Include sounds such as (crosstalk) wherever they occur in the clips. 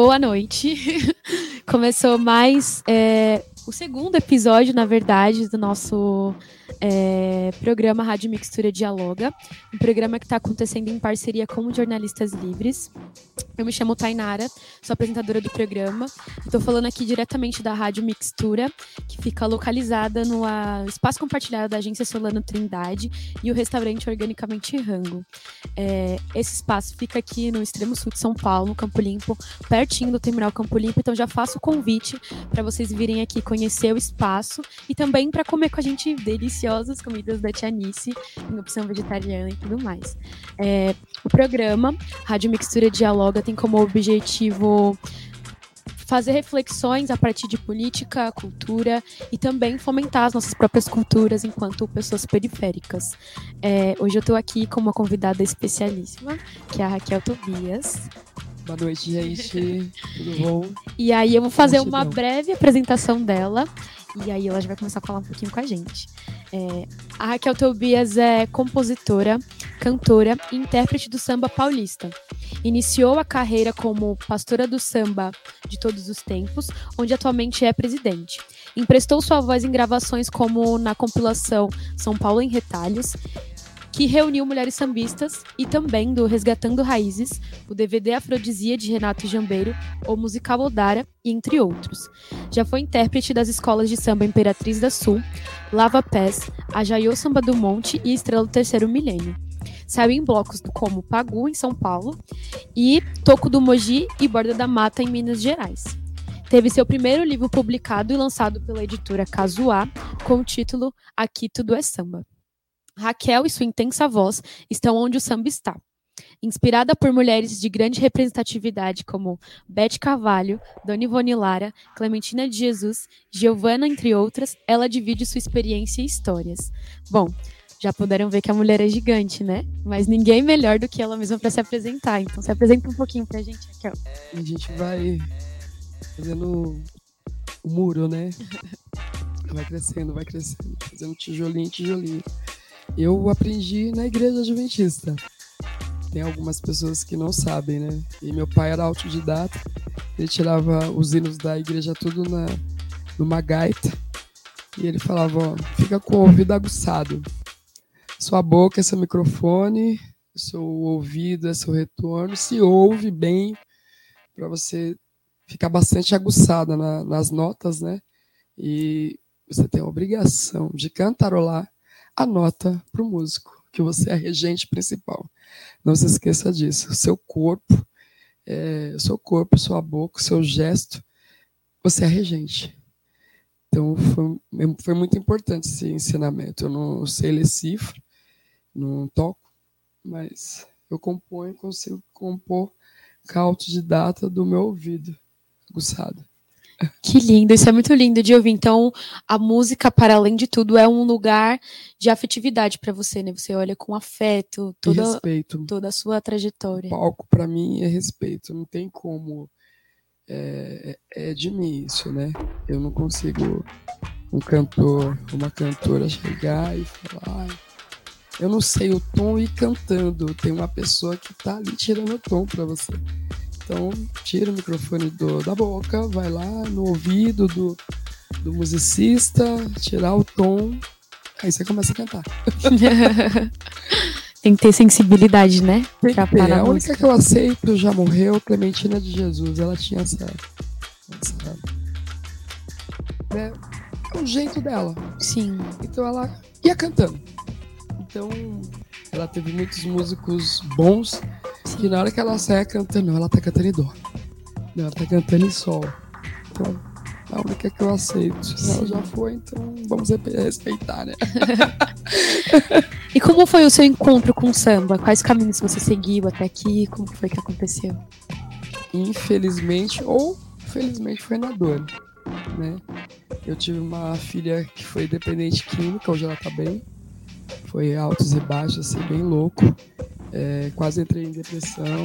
Boa noite. (laughs) Começou mais é, o segundo episódio, na verdade, do nosso é, programa Rádio Mixtura Dialoga, um programa que está acontecendo em parceria com jornalistas livres. Eu me chamo Tainara, sou apresentadora do programa. Estou falando aqui diretamente da Rádio Mixtura, que fica localizada no espaço compartilhado da Agência Solano Trindade e o restaurante Organicamente Rango. É, esse espaço fica aqui no extremo sul de São Paulo, Campo Limpo, pertinho do Terminal Campo Limpo. Então já faço o convite para vocês virem aqui conhecer o espaço e também para comer com a gente deliciosas comidas da Tianice, em opção vegetariana e tudo mais. É, o programa Rádio Mixtura Dialoga tem como objetivo fazer reflexões a partir de política, cultura e também fomentar as nossas próprias culturas enquanto pessoas periféricas. É, hoje eu estou aqui com uma convidada especialíssima, que é a Raquel Tobias. Boa noite, gente. Tudo bom? E aí eu vou fazer uma breve apresentação dela e aí ela já vai começar a falar um pouquinho com a gente. É, a Raquel Tobias é compositora, cantora e intérprete do samba paulista. Iniciou a carreira como pastora do samba de todos os tempos, onde atualmente é presidente. Emprestou sua voz em gravações como na compilação São Paulo em Retalhos que reuniu mulheres sambistas e também do Resgatando Raízes, o DVD Afrodisia de Renato Jambeiro, o musical Odara, entre outros. Já foi intérprete das escolas de samba Imperatriz da Sul, Lava Pés, a Jaiô Samba do Monte e Estrela do Terceiro Milênio. Saiu em blocos como Pagu, em São Paulo, e Toco do Mogi e Borda da Mata, em Minas Gerais. Teve seu primeiro livro publicado e lançado pela editora Casuá, com o título Aqui Tudo é Samba. Raquel e sua intensa voz estão onde o samba está. Inspirada por mulheres de grande representatividade como Beth Carvalho, Dona Ivone Lara, Clementina de Jesus, Giovanna, entre outras, ela divide sua experiência e histórias. Bom, já puderam ver que a mulher é gigante, né? Mas ninguém melhor do que ela mesma para se apresentar. Então se apresenta um pouquinho pra gente, Raquel. A gente vai fazendo o muro, né? (laughs) Vai crescendo, vai crescendo, fazendo tijolinho, tijolinho. Eu aprendi na igreja adventista. Tem algumas pessoas que não sabem, né? E meu pai era autodidata. Ele tirava os hinos da igreja tudo na, numa gaita. E ele falava, ó, fica com o ouvido aguçado. Sua boca é seu microfone, seu ouvido é seu retorno. Se ouve bem, para você ficar bastante aguçada na, nas notas, né? E você tem a obrigação de cantarolar a nota para o músico, que você é regente principal. Não se esqueça disso. Seu corpo, é, seu corpo, sua boca, seu gesto, você é regente. Então foi, foi muito importante esse ensinamento. Eu não sei ler cifra, não toco, mas eu componho, consigo compor com autodidata do meu ouvido aguçado. Que lindo, isso é muito lindo de ouvir. Então, a música, para além de tudo, é um lugar de afetividade para você, né? Você olha com afeto toda, respeito. toda a sua trajetória. O palco, para mim, é respeito. Não tem como. É, é, é de mim isso, né? Eu não consigo um cantor, uma cantora chegar e falar. eu não sei o tom e cantando. Tem uma pessoa que tá ali tirando o tom para você. Então, tira o microfone do, da boca, vai lá no ouvido do, do musicista, tirar o tom, aí você começa a cantar. (laughs) Tem que ter sensibilidade, né? Tem ter. A, a única que eu aceito já morreu, Clementina de Jesus. Ela tinha essa. essa né, é o jeito dela. Sim. Então ela ia cantando. Então ela teve muitos músicos bons que na hora que ela sai cantando, ela tá cantando em dó. Não, ela tá cantando em sol. Então, é a única que eu aceito. Ela já foi, então vamos respeitar, né? (laughs) e como foi o seu encontro com o samba? Quais caminhos você seguiu até aqui? Como foi que aconteceu? Infelizmente, ou felizmente foi na dor, né? Eu tive uma filha que foi dependente química, hoje ela tá bem. Foi altos e baixos, assim, bem louco. É, quase entrei em depressão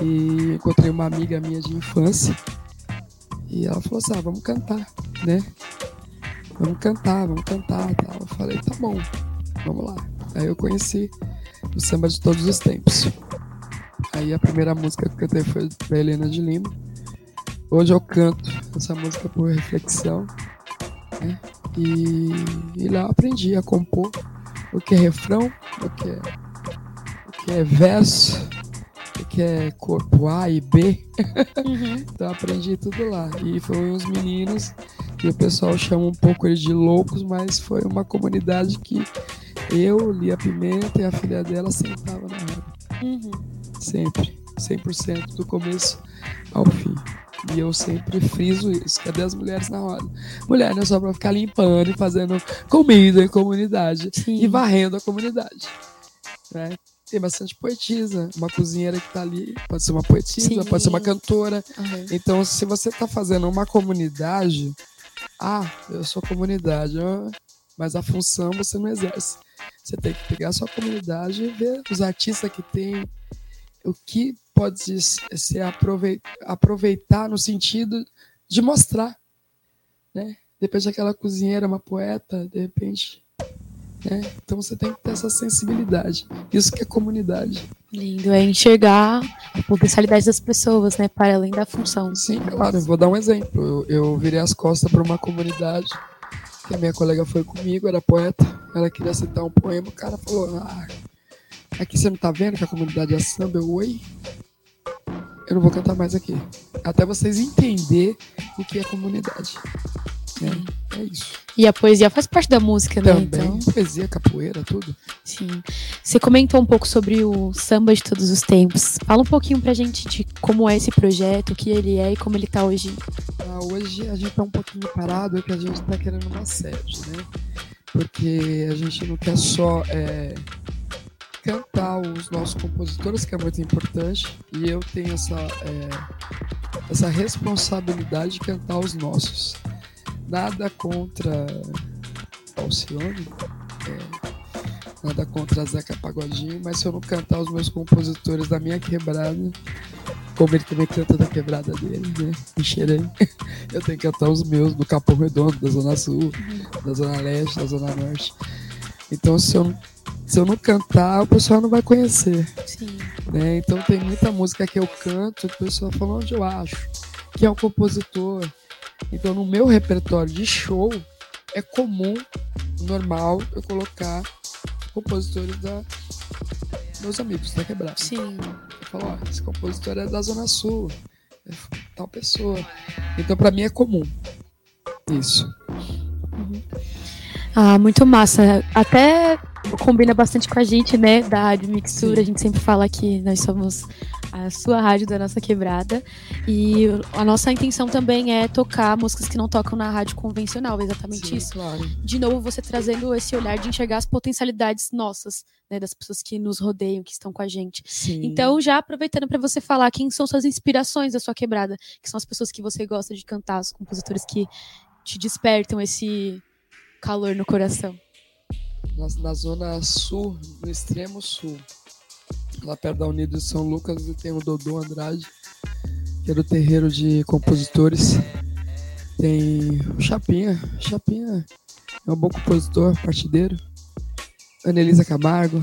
e encontrei uma amiga minha de infância e ela falou assim: ah, vamos cantar, né? Vamos cantar, vamos cantar. Tal. Eu falei: tá bom, vamos lá. Aí eu conheci o samba de todos os tempos. Aí a primeira música que eu cantei foi pra Helena de Lima. Hoje eu canto essa música por reflexão. Né? E, e lá eu aprendi a compor o que é refrão, o que é, que é verso, o que é corpo A e B. Uhum. (laughs) então aprendi tudo lá. E foi uns meninos que o pessoal chama um pouco eles de loucos, mas foi uma comunidade que eu, Lia Pimenta e a filha dela sentava na roda. Uhum. Sempre, 100% do começo ao fim. E eu sempre friso isso. Cadê as mulheres na roda? Mulher não é só pra ficar limpando e fazendo comida em comunidade Sim. e varrendo a comunidade. Né? Tem bastante poetisa. Uma cozinheira que tá ali pode ser uma poetisa, Sim. pode ser uma cantora. Uhum. Então, se você tá fazendo uma comunidade, ah, eu sou comunidade, mas a função você não exerce. Você tem que pegar a sua comunidade e ver os artistas que tem, o que pode ser aproveitar no sentido de mostrar, né? De repente aquela cozinheira é uma poeta, de repente, né? Então você tem que ter essa sensibilidade. Isso que é comunidade. Lindo, é enxergar a potencialidade das pessoas, né? Para além da função. Sim, claro. vou dar um exemplo. Eu, eu virei as costas para uma comunidade que a minha colega foi comigo, era poeta. Ela queria citar um poema, o cara falou: ah, Aqui você não tá vendo que a comunidade é samba? Eu, oi? Eu não vou cantar mais aqui. Até vocês entenderem o que é comunidade. É, é isso. E a poesia faz parte da música, né? Também, então... poesia, capoeira, tudo. Sim. Você comentou um pouco sobre o samba de todos os tempos. Fala um pouquinho pra gente de como é esse projeto, o que ele é e como ele tá hoje. Ah, hoje a gente tá um pouquinho parado, porque a gente tá querendo uma sede, né? Porque a gente não quer só é, cantar os nossos compositores, que é muito importante, e eu tenho essa, é, essa responsabilidade de cantar os nossos. Nada contra Alcione, é, nada contra Zeca Pagodinho, mas se eu não cantar os meus compositores da minha quebrada, como ele também canta da quebrada dele, né? Encherei. (laughs) Eu tenho que cantar os meus do Capão Redondo, da Zona Sul, da Zona Leste, da Zona Norte. Então, se eu se eu não cantar, o pessoal não vai conhecer. Sim. Né? Então tem muita música que eu canto, o pessoal fala onde eu acho, que é o compositor. Então no meu repertório de show é comum, normal, eu colocar compositores da meus amigos da quebrada. Sim. Eu falo, ó, esse compositor é da Zona Sul, é tal pessoa. Então para mim é comum. Isso. Uhum. Ah, muito massa. Até combina bastante com a gente, né, da Rádio Mixtura. Sim. A gente sempre fala que nós somos a sua rádio da nossa quebrada. E a nossa intenção também é tocar músicas que não tocam na rádio convencional, exatamente Sim, isso. Claro. De novo, você trazendo esse olhar de enxergar as potencialidades nossas, né, das pessoas que nos rodeiam, que estão com a gente. Sim. Então, já aproveitando para você falar quem são suas inspirações da sua quebrada, que são as pessoas que você gosta de cantar, os compositores que te despertam esse calor no coração? Na, na zona sul, no extremo sul, lá perto da Unido de São Lucas, tem o Dodô Andrade, que é do terreiro de compositores. Tem o Chapinha, Chapinha é um bom compositor, partideiro. Anelisa Camargo,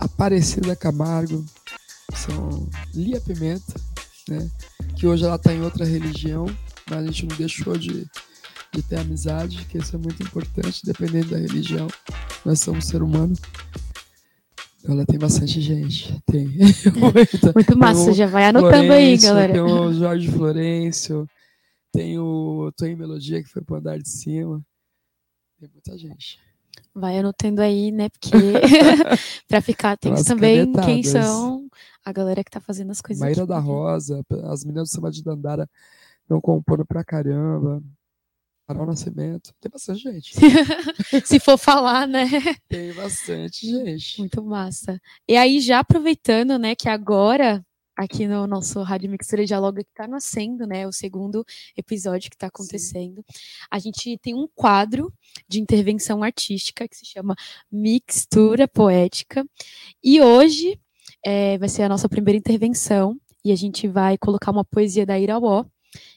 Aparecida Camargo, são Lia Pimenta, né? Que hoje ela está em outra religião, mas a gente não deixou de de ter amizade, que isso é muito importante, dependendo da religião. Nós somos ser humano. Ela tem bastante gente. Tem. (laughs) Muito massa, tem já vai anotando aí, galera. Tem o Jorge Florencio, tem o Tom Melodia, que foi pro andar de cima. Tem muita gente. Vai anotando aí, né? Porque (laughs) (laughs) para ficar atento também quem são a galera que tá fazendo as coisas. Maíra aqui. da Rosa, as meninas do Samba de Dandara estão compondo pra caramba. Carol Nascimento. Tem bastante gente. (laughs) Se for falar, né? Tem bastante gente. Muito massa. E aí, já aproveitando, né, que agora, aqui no nosso Rádio Mixtura Dialoga, que está nascendo, né, o segundo episódio que está acontecendo, Sim. a gente tem um quadro de intervenção artística que se chama Mixtura Poética. E hoje é, vai ser a nossa primeira intervenção e a gente vai colocar uma poesia da Irauó,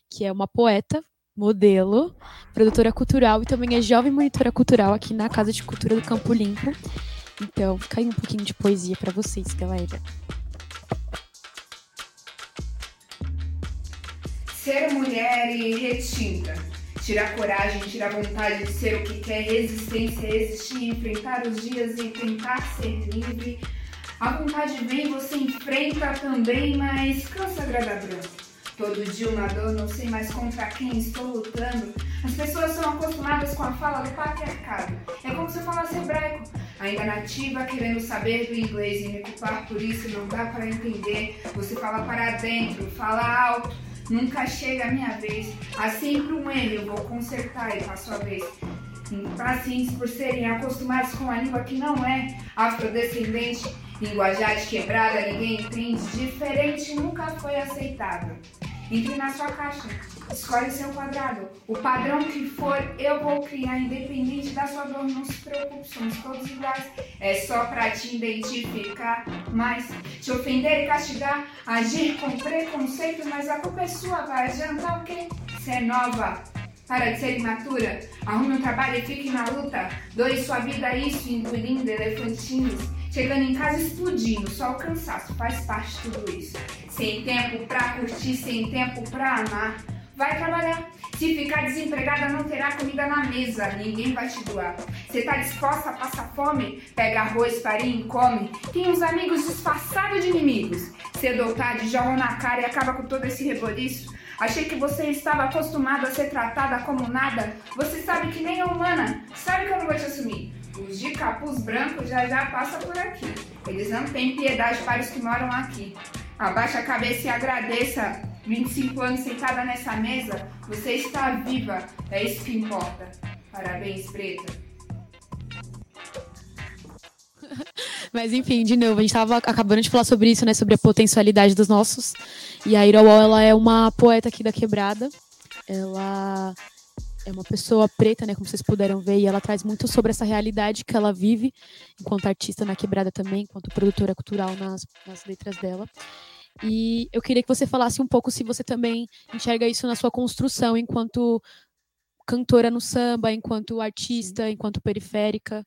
que é uma poeta modelo, produtora cultural e também é jovem monitora cultural aqui na Casa de Cultura do Campo Limpo. Então, fica aí um pouquinho de poesia para vocês, galera. Ser mulher e retinta. Tirar coragem, tirar vontade de ser o que quer, resistência, existir, enfrentar os dias e tentar ser livre. A vontade vem, você enfrenta também, mas cansa agradar branco. Todo dia uma dor, não sei mais contra quem estou lutando. As pessoas são acostumadas com a fala do patriarcado. É como se eu falasse hebraico. Ainda nativa, querendo saber do inglês e me culpar por isso, não dá para entender. Você fala para dentro, fala alto. Nunca chega a minha vez. Há sempre um erro, eu vou consertar e passo a vez. Impacientes por serem acostumados com a língua que não é afrodescendente, linguajar de quebrada, ninguém entende, diferente nunca foi aceitável. Entre na sua caixa, escolhe seu quadrado. O padrão que for, eu vou criar, independente da sua dor. Não se preocupe, somos todos iguais. É só pra te identificar, mas te ofender e castigar, agir com preconceito, mas a culpa é sua. Vai adiantar o quê? Você é nova. Para de ser imatura, arrume um trabalho e fique na luta. Doe sua vida a isso, engolindo elefantinhos. Chegando em casa explodindo, só o cansaço faz parte de tudo isso. Sem tempo pra curtir, sem tempo pra amar. Vai trabalhar. Se ficar desempregada, não terá comida na mesa, ninguém vai te doar. Você tá disposta a passar fome? Pega arroz, farinha e come. Tem uns amigos disfarçados de inimigos. Cedo ou tarde, jogam na cara e acaba com todo esse reboliço. Achei que você estava acostumado a ser tratada como nada. Você sabe que nem é humana. Sabe que eu não vou te assumir. Os de capuz branco já já passam por aqui. Eles não têm piedade para os que moram aqui. Abaixa a cabeça e agradeça. 25 anos sentada nessa mesa, você está viva. É isso que importa. Parabéns, preta. (laughs) Mas enfim, de novo, a gente estava acabando de falar sobre isso, né? Sobre a potencialidade dos nossos. E a Ira Wall, ela é uma poeta aqui da Quebrada. Ela é uma pessoa preta, né, como vocês puderam ver, e ela traz muito sobre essa realidade que ela vive enquanto artista na quebrada também, enquanto produtora cultural nas, nas letras dela. E eu queria que você falasse um pouco se você também enxerga isso na sua construção enquanto cantora no samba, enquanto artista, enquanto periférica.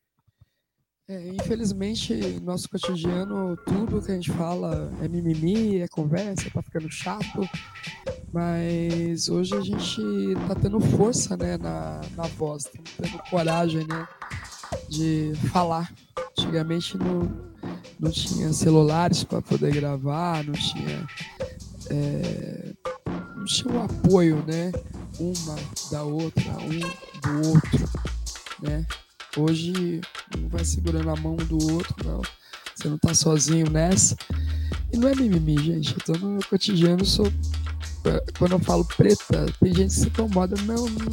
É, infelizmente, nosso cotidiano, tudo que a gente fala é mimimi, é conversa, tá ficando chato. Mas hoje a gente tá tendo força né, na, na voz, tá tendo coragem né, de falar. Antigamente não, não tinha celulares para poder gravar, não tinha, é, não tinha o apoio, né? Uma da outra, um do outro, né? Hoje um vai segurando a mão do outro, não. Você não tá sozinho nessa. E não é mimimi, gente. Eu tô no meu cotidiano, sou. É, quando eu falo preta, tem gente que se incomoda. Não, não,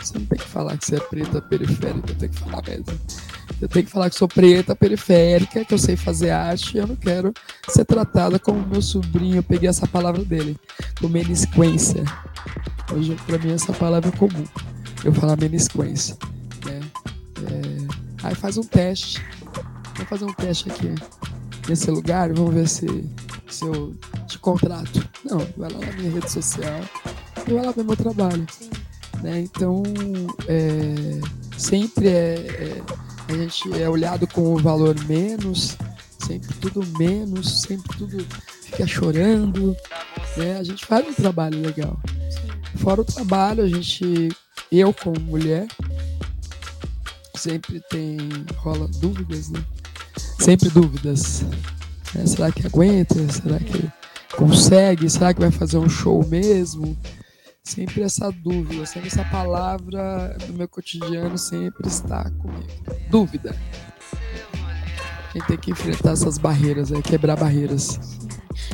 você não tem que falar que você é preta periférica, tenho que falar mesmo. Eu tenho que falar que sou preta periférica, que eu sei fazer arte e eu não quero ser tratada como meu sobrinho. Eu peguei essa palavra dele, com menisquência. Hoje, pra mim, essa palavra é comum. Eu falar menisquência. Né? É... Aí faz um teste. Vou fazer um teste aqui nesse lugar, vamos ver se, se eu te contrato. Não, vai lá na minha rede social e vai lá ver meu trabalho. Né? Então, é, sempre é, é, a gente é olhado com o valor menos, sempre tudo menos, sempre tudo fica chorando. Né? A gente faz um trabalho legal. Fora o trabalho, a gente, eu como mulher, sempre tem rola dúvidas, né? Sempre dúvidas. É, será que aguenta? Será que consegue? Será que vai fazer um show mesmo? Sempre essa dúvida, sempre essa palavra no meu cotidiano sempre está comigo. Dúvida. Gente tem que enfrentar essas barreiras, é, quebrar barreiras.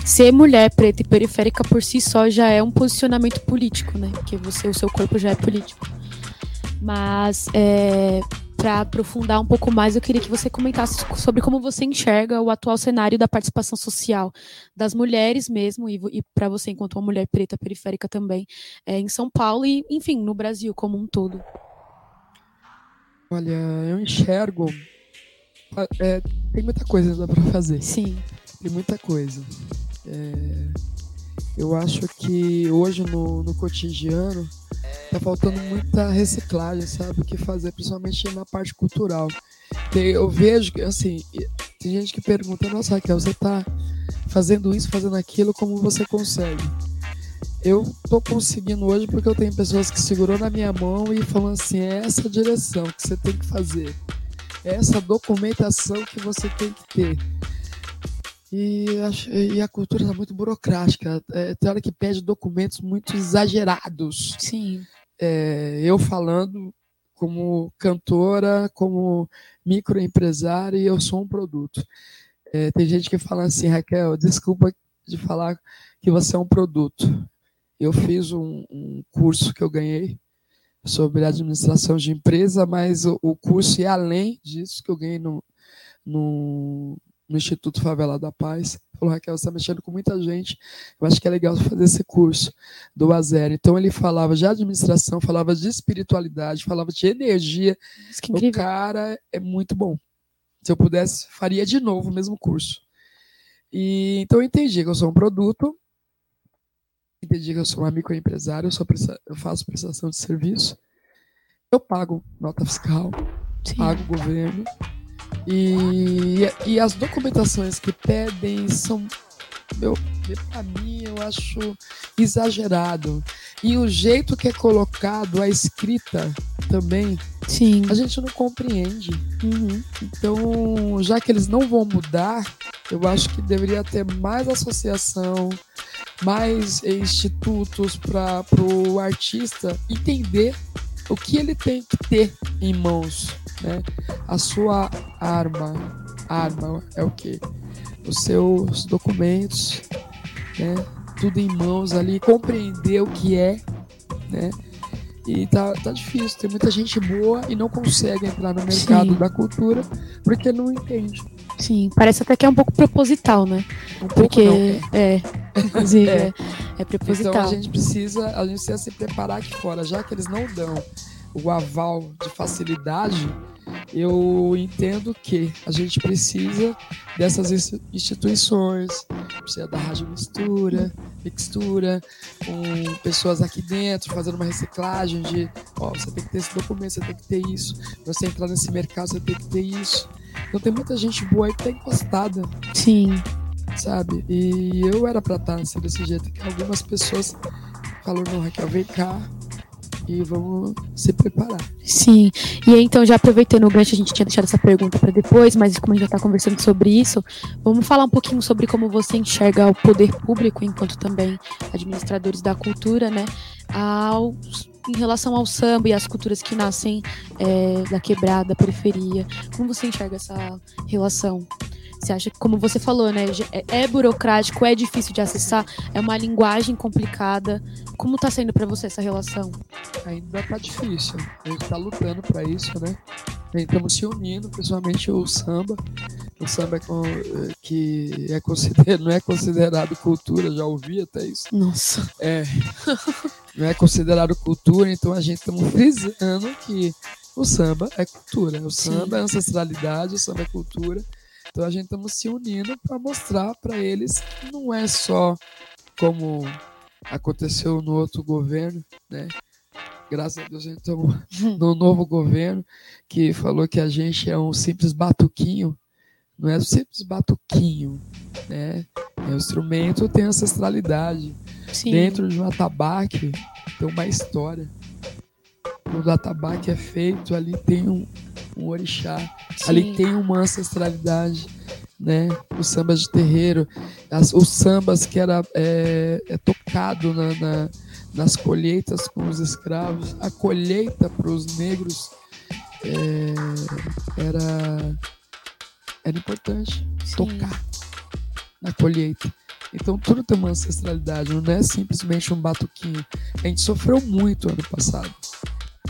Ser mulher preta e periférica por si só já é um posicionamento político, né? Porque você, o seu corpo já é político. Mas é, para aprofundar um pouco mais, eu queria que você comentasse sobre como você enxerga o atual cenário da participação social das mulheres mesmo, e, e para você, enquanto uma mulher preta periférica também, é, em São Paulo e, enfim, no Brasil como um todo. Olha, eu enxergo. É, tem muita coisa para fazer. Sim. Tem muita coisa. É, eu acho que hoje no, no cotidiano tá faltando muita reciclagem, sabe? O que fazer, principalmente na parte cultural. Eu vejo que, assim, tem gente que pergunta, nossa, Raquel, você tá fazendo isso, fazendo aquilo, como você consegue? eu tô conseguindo hoje porque eu tenho pessoas que segurou na minha mão e falam assim, é essa direção que você tem que fazer. É essa documentação que você tem que ter. E, e a cultura está muito burocrática. É, tem hora que pede documentos muito exagerados. Sim. É, eu falando como cantora, como microempresária, e eu sou um produto. É, tem gente que fala assim, Raquel, desculpa de falar que você é um produto. Eu fiz um, um curso que eu ganhei sobre administração de empresa, mas o, o curso é além disso que eu ganhei no, no, no Instituto Favela da Paz. Falou, Raquel, você está mexendo com muita gente, eu acho que é legal fazer esse curso do zero. Então ele falava de administração, falava de espiritualidade, falava de energia. O cara é muito bom. Se eu pudesse, faria de novo o mesmo curso. E então eu entendi que eu sou um produto, entendi que eu sou um microempresário, eu, sou, eu faço prestação de serviço, eu pago nota fiscal, Sim. pago o governo, e, e as documentações que pedem são, meu, para mim, eu acho exagerado. E o jeito que é colocado a escrita também, Sim. a gente não compreende. Uhum. Então, já que eles não vão mudar, eu acho que deveria ter mais associação, mais institutos para o artista entender o que ele tem que ter em mãos né? A sua arma, arma é o que? Os seus documentos, né? Tudo em mãos ali, compreender o que é, né? E tá, tá difícil, tem muita gente boa e não consegue entrar no mercado Sim. da cultura porque não entende. Sim, parece até que é um pouco proposital, né? Um porque não, é, inclusive (laughs) é. é, é proposital. Então a gente precisa, a gente precisa se preparar aqui fora, já que eles não dão o aval de facilidade, eu entendo que a gente precisa dessas instituições, precisa da rádio mistura, mixtura, com pessoas aqui dentro fazendo uma reciclagem de, ó, você tem que ter esse documento, você tem que ter isso, você entrar nesse mercado, você tem que ter isso. Então tem muita gente boa aí que tá encostada. Sim. Sabe? E eu era pra estar assim, desse jeito, que algumas pessoas falaram, não, Raquel, vem cá, e vamos se preparar. Sim, e então já aproveitando o gancho, a gente tinha deixado essa pergunta para depois, mas como a gente já está conversando sobre isso, vamos falar um pouquinho sobre como você enxerga o poder público, enquanto também administradores da cultura, né, ao, em relação ao samba e às culturas que nascem é, da quebrada, da periferia. Como você enxerga essa relação? Você acha que, como você falou, né, é, é burocrático, é difícil de acessar, é uma linguagem complicada. Como está sendo para você essa relação? Ainda tá difícil. A gente está lutando para isso, né? Estamos se unindo, principalmente o samba. O samba é com, que é considerado, (laughs) não é considerado cultura, já ouvi até isso. Nossa. É. (laughs) Não é considerado cultura, então a gente está frisando que o samba é cultura. O samba Sim. é ancestralidade, o samba é cultura. Então a gente estamos se unindo para mostrar para eles que não é só como aconteceu no outro governo, né? Graças a Deus a gente estamos (laughs) no novo governo que falou que a gente é um simples batuquinho, não é um simples batuquinho, né? É um instrumento tem ancestralidade. Sim. Dentro de um atabaque tem uma história. Quando o atabaque é feito, ali tem um, um orixá. Sim. Ali tem uma ancestralidade, né? Os sambas de terreiro, as, os sambas que era é, é tocado na, na, nas colheitas com os escravos, a colheita para os negros é, era era importante Sim. tocar na colheita. Então tudo tem uma ancestralidade, não é simplesmente um batuquinho. A gente sofreu muito ano passado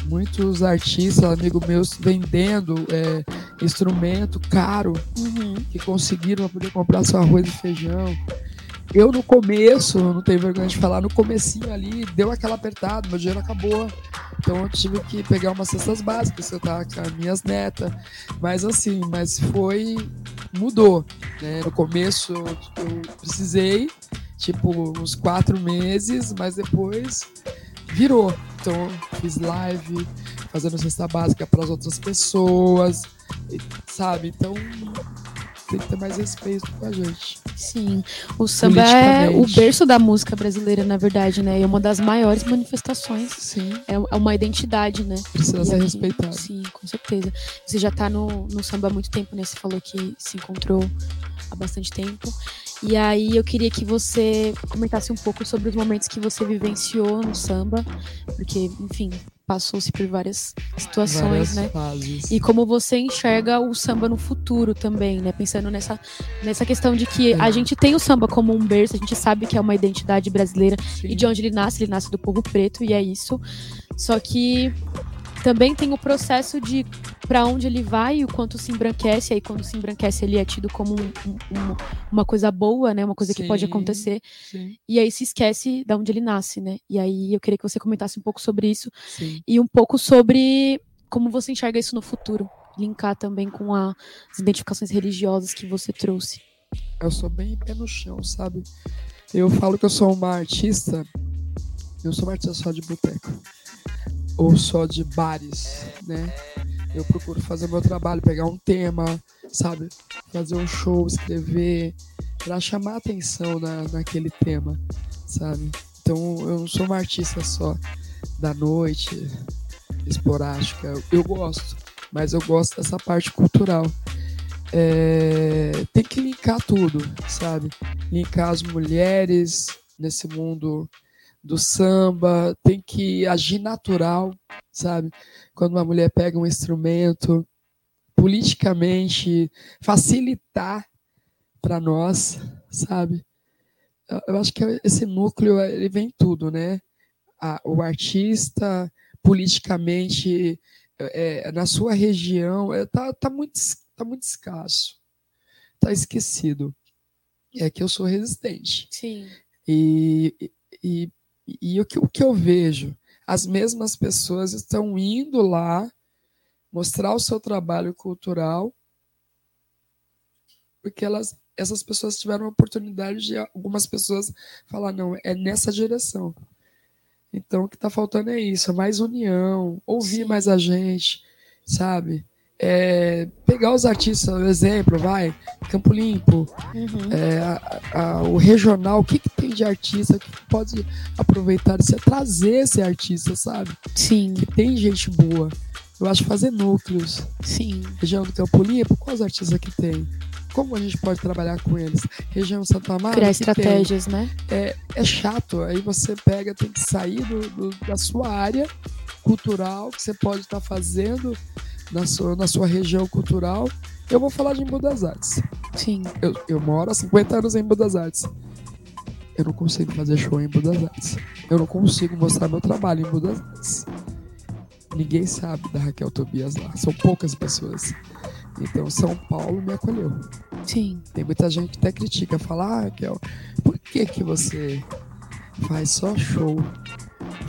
muitos artistas, amigos meus, vendendo é, instrumento caro uhum. que conseguiram poder comprar seu arroz e feijão. Eu no começo, não tenho vergonha de falar, no comecinho ali, deu aquela apertada, meu dinheiro acabou. Então eu tive que pegar umas cestas básicas, eu tava com as minhas netas. Mas assim, mas foi. mudou. Né? No começo eu precisei, tipo, uns quatro meses, mas depois virou. Então, fiz live, fazendo cesta básica para as outras pessoas, sabe? Então, tem que ter mais respeito com a gente. Sim, o samba é o berço da música brasileira, na verdade, né? É uma das maiores manifestações. Sim. É, é uma identidade, né? Precisa e ser aqui, respeitado. Sim, com certeza. Você já tá no, no samba há muito tempo, né? Você falou que se encontrou há bastante tempo. E aí eu queria que você comentasse um pouco sobre os momentos que você vivenciou no samba, porque, enfim, passou-se por várias situações, várias né? Fases. E como você enxerga o samba no futuro também, né? Pensando nessa, nessa questão de que é. a gente tem o samba como um berço, a gente sabe que é uma identidade brasileira Sim. e de onde ele nasce, ele nasce do povo preto e é isso. Só que também tem o processo de para onde ele vai e o quanto se embranquece. Aí, quando se embranquece, ele é tido como um, um, uma coisa boa, né? Uma coisa sim, que pode acontecer. Sim. E aí se esquece de onde ele nasce, né? E aí eu queria que você comentasse um pouco sobre isso sim. e um pouco sobre como você enxerga isso no futuro. Linkar também com a, as identificações religiosas que você trouxe. Eu sou bem pé no chão, sabe? Eu falo que eu sou uma artista. Eu sou uma artista só de boteco ou só de bares, né? Eu procuro fazer meu trabalho, pegar um tema, sabe? Fazer um show, escrever, para chamar atenção na, naquele tema, sabe? Então eu não sou uma artista só da noite, esporástica. Eu gosto, mas eu gosto dessa parte cultural. É, tem que linkar tudo, sabe? Linkar as mulheres nesse mundo do samba, tem que agir natural, sabe? Quando uma mulher pega um instrumento, politicamente facilitar para nós, sabe? Eu acho que esse núcleo ele vem tudo, né? o artista politicamente é, na sua região é, tá, tá, muito, tá muito escasso, tá esquecido. É que eu sou resistente. Sim. E, e e o que, o que eu vejo? As mesmas pessoas estão indo lá mostrar o seu trabalho cultural, porque elas, essas pessoas tiveram a oportunidade de algumas pessoas falar, não, é nessa direção. Então o que está faltando é isso, é mais união, ouvir mais a gente, sabe? É, pegar os artistas, por exemplo, vai, Campo Limpo, uhum. é, a, a, o regional, o que, que tem de artista que pode aproveitar você trazer esse artista, sabe? Sim. Que tem gente boa. Eu acho fazer núcleos. Sim. Região do Campo Limpo, quais artistas que tem? Como a gente pode trabalhar com eles? Região Santa Amaro. Criar estratégias, tem? né? É, é chato. Aí você pega, tem que sair do, do da sua área cultural que você pode estar tá fazendo na sua, na sua região cultural. Eu vou falar de Embu das Artes. Sim. Eu, eu moro há 50 anos em Embu das Artes. Eu não consigo fazer show em Embu das Artes. Eu não consigo mostrar meu trabalho em Embu das Artes. Ninguém sabe da Raquel Tobias lá. São poucas pessoas. Então São Paulo me acolheu. Sim. Tem muita gente que até critica, fala, ah, Raquel, por que que você faz só show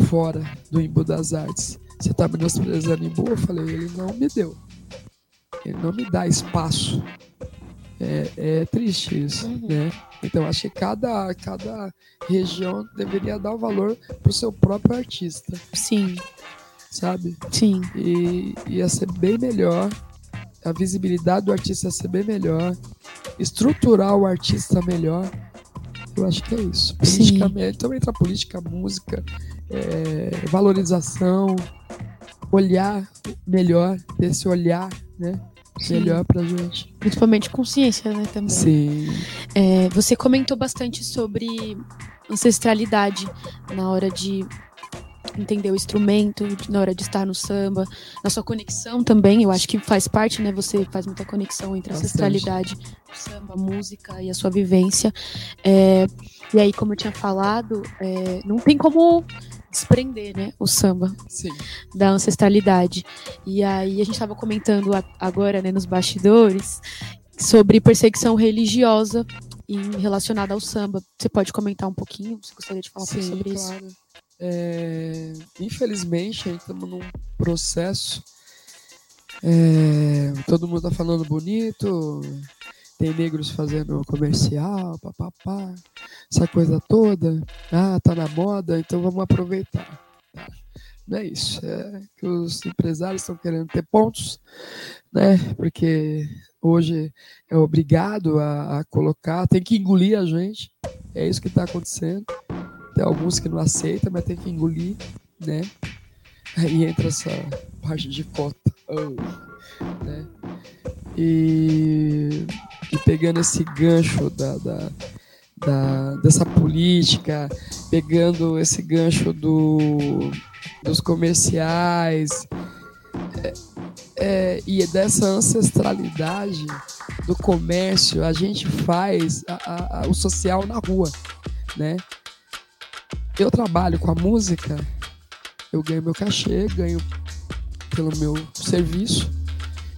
fora do Embu das Artes? Você tá menosprezando em boa? Eu falei, ele não me deu. Ele não me dá espaço. É, é triste isso, uhum. né? Então acho que cada, cada região deveria dar o valor pro seu próprio artista. Sim. Sabe? Sim. E ia ser bem melhor. A visibilidade do artista ia ser bem melhor. Estruturar o artista melhor. Eu acho que é isso. Politicamente, então entra política, música, é, valorização, olhar melhor, ter esse olhar, né? Sim. Melhor pra gente. Principalmente consciência, né, também. Sim. É, você comentou bastante sobre ancestralidade na hora de entender o instrumento, na hora de estar no samba, na sua conexão também, eu acho que faz parte, né? Você faz muita conexão entre a ancestralidade, o samba, a música e a sua vivência. É, e aí, como eu tinha falado, é, não tem como desprender, né, o samba Sim. da ancestralidade. E aí a gente estava comentando agora, né, nos bastidores, sobre perseguição religiosa relacionada ao samba. Você pode comentar um pouquinho? Você gostaria de falar Sim, sobre claro. isso? É, infelizmente, estamos num processo. É, todo mundo está falando bonito, tem negros fazendo comercial, papapá, essa coisa toda. Ah, tá na moda, então vamos aproveitar. Tá. Não é isso. É que os empresários estão querendo ter pontos, né? Porque hoje é obrigado a, a colocar, tem que engolir a gente. É isso que está acontecendo. Tem alguns que não aceitam, mas tem que engolir, né? Aí entra essa parte de cota. Oh, né? E, pegando esse gancho da, da, da, dessa política, pegando esse gancho do, dos comerciais é, é, e dessa ancestralidade do comércio, a gente faz a, a, o social na rua, né? Eu trabalho com a música, eu ganho meu cachê, ganho pelo meu serviço,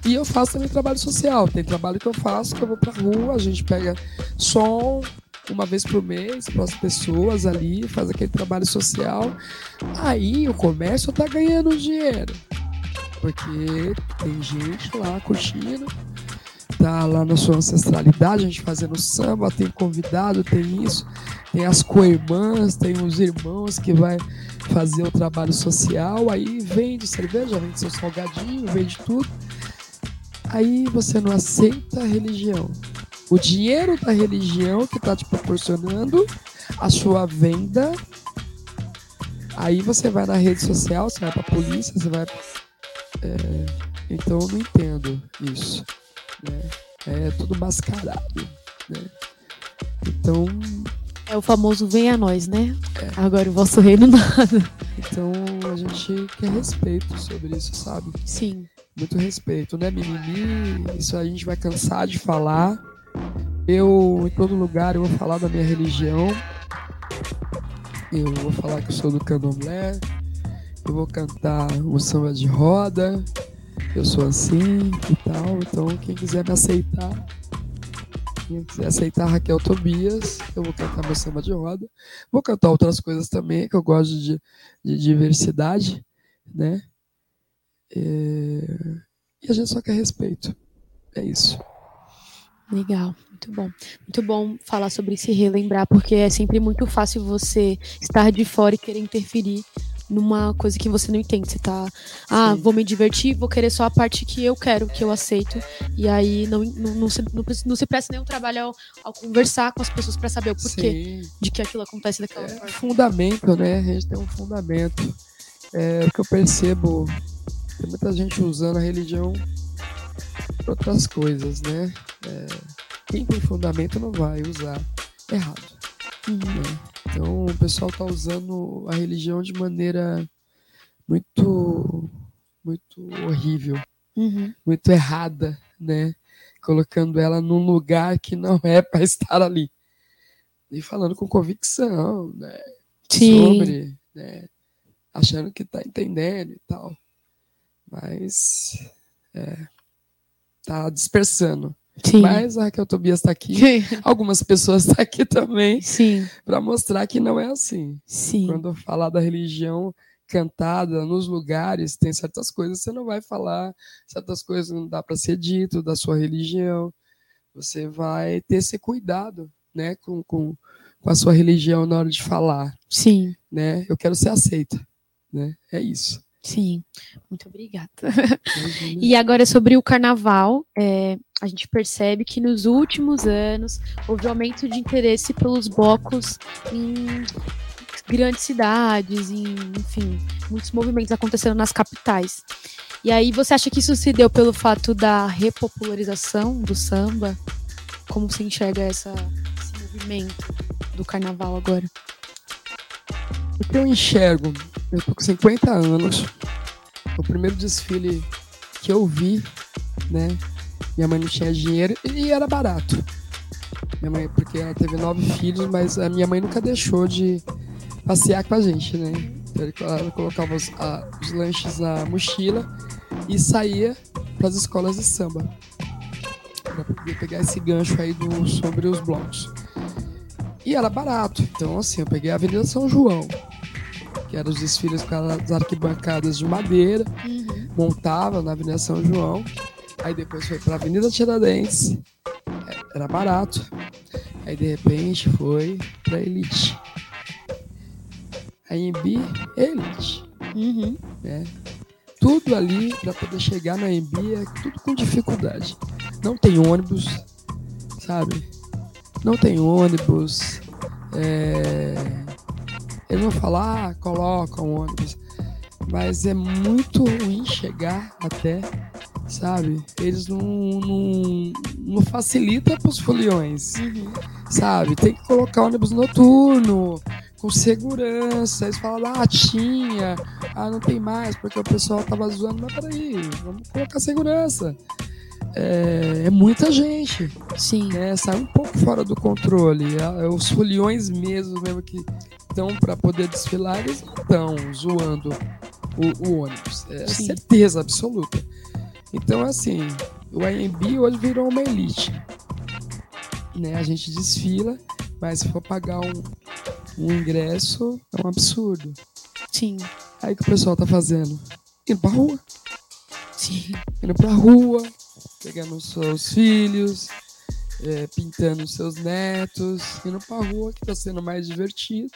e eu faço também trabalho social. Tem trabalho que eu faço que eu vou pra rua, a gente pega som uma vez por mês para as pessoas ali, faz aquele trabalho social. Aí o comércio tá ganhando dinheiro. Porque tem gente lá curtindo, tá lá na sua ancestralidade, a gente fazendo samba, tem convidado, tem isso, tem as co-irmãs, tem os irmãos que vai fazer o trabalho social, aí vende cerveja, vende seu salgadinho, vende tudo. Aí você não aceita a religião. O dinheiro da religião que está te proporcionando a sua venda. Aí você vai na rede social, você vai para a polícia, você vai. É, então eu não entendo isso. Né? É tudo mascarado. Né? Então. É o famoso vem a nós, né? É. Agora o vosso reino nada. Então a gente quer respeito sobre isso, sabe? Sim muito respeito, né? Mimimi, isso a gente vai cansar de falar. Eu, em todo lugar, eu vou falar da minha religião. Eu vou falar que eu sou do candomblé. Eu vou cantar o samba de roda. Eu sou assim e tal. Então, quem quiser me aceitar, quem quiser aceitar Raquel Tobias, eu vou cantar meu samba de roda. Vou cantar outras coisas também, que eu gosto de, de diversidade, né? É... E a gente só quer respeito. É isso. Legal, muito bom. Muito bom falar sobre se relembrar, porque é sempre muito fácil você estar de fora e querer interferir numa coisa que você não entende. Você tá, ah, Sim. vou me divertir, vou querer só a parte que eu quero, que eu aceito. E aí não, não, não, se, não, não se presta nenhum trabalho ao, ao conversar com as pessoas para saber o porquê Sim. de que aquilo acontece daquela é forma. Fundamento, né? A gente tem um fundamento. É o que eu percebo tem muita gente usando a religião para outras coisas, né? É, quem tem fundamento não vai usar errado. Uhum. Né? Então o pessoal está usando a religião de maneira muito, muito horrível, uhum. muito errada, né? Colocando ela num lugar que não é para (laughs) estar ali. E falando com convicção, né? Sim. Sobre, né? Achando que está entendendo e tal mas é, tá dispersando. Sim. Mas a Raquel Tobias está aqui, algumas pessoas estão tá aqui também, para mostrar que não é assim. Sim. Quando falar da religião cantada nos lugares, tem certas coisas que você não vai falar, certas coisas não dá para ser dito da sua religião. Você vai ter esse cuidado, né, com, com, com a sua religião na hora de falar. Sim. Né? Eu quero ser aceita, né? É isso. Sim, muito obrigada. e agora sobre o carnaval, é, a gente percebe que nos últimos anos houve aumento de interesse pelos blocos em grandes cidades, em, enfim, muitos movimentos acontecendo nas capitais. E aí você acha que isso se deu pelo fato da repopularização do samba? Como você enxerga essa, esse movimento do carnaval agora? O que eu enxergo eu tô com 50 anos. O primeiro desfile que eu vi, né? Minha mãe não tinha dinheiro e era barato. Minha mãe, porque ela teve nove filhos, mas a minha mãe nunca deixou de passear com a gente, né? Então, ela colocava os, a, os lanches na mochila e saía para as escolas de samba. Para poder pegar esse gancho aí do, sobre os blocos. E era barato. Então, assim, eu peguei a Avenida São João que eram os desfiles com as arquibancadas de madeira, uhum. montava na Avenida São João, aí depois foi para a Avenida Tiradentes, era barato, aí de repente foi para Elite. A Embi, Elite. Uhum. né? Tudo ali para poder chegar na AMB é tudo com dificuldade. Não tem ônibus, sabe? Não tem ônibus. É... Eles vão falar, ah, coloca um ônibus. Mas é muito ruim chegar até, sabe? Eles não, não, não facilitam para os foliões, Uhum. sabe? Tem que colocar ônibus noturno, com segurança. Eles falam, ah, tinha, ah, não tem mais, porque o pessoal tava zoando, mas peraí, vamos colocar segurança. É, é muita gente, Sim. né? Sai um pouco fora do controle. É, Os foliões mesmo, mesmo que estão para poder desfilar, eles não estão zoando o, o ônibus. É Sim. certeza absoluta. Então, assim, o AMB hoje virou uma elite. Né? A gente desfila, mas se for pagar um, um ingresso, é um absurdo. Sim. Aí o que o pessoal tá fazendo? Indo pra rua. Sim. Indo pra rua, pegando seus filhos, é, pintando seus netos, indo pra rua, que tá sendo mais divertido.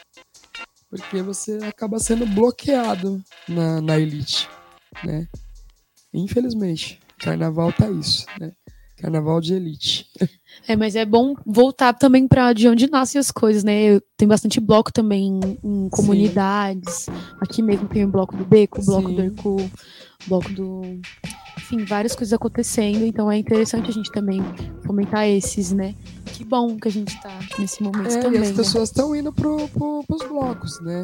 Porque você acaba sendo bloqueado na, na elite, né? Infelizmente, carnaval tá isso, né? Carnaval de elite. (laughs) É, mas é bom voltar também para de onde nascem as coisas, né? Tem bastante bloco também em, comunidades. Aqui mesmo tem o bloco do Beco, o bloco Sim. do Hercu, o bloco do. Enfim, várias coisas acontecendo. Então é interessante a gente também fomentar esses, né? Que bom que a gente tá nesse momento É, também. e as né? pessoas estão indo pro, pro, pros blocos, né?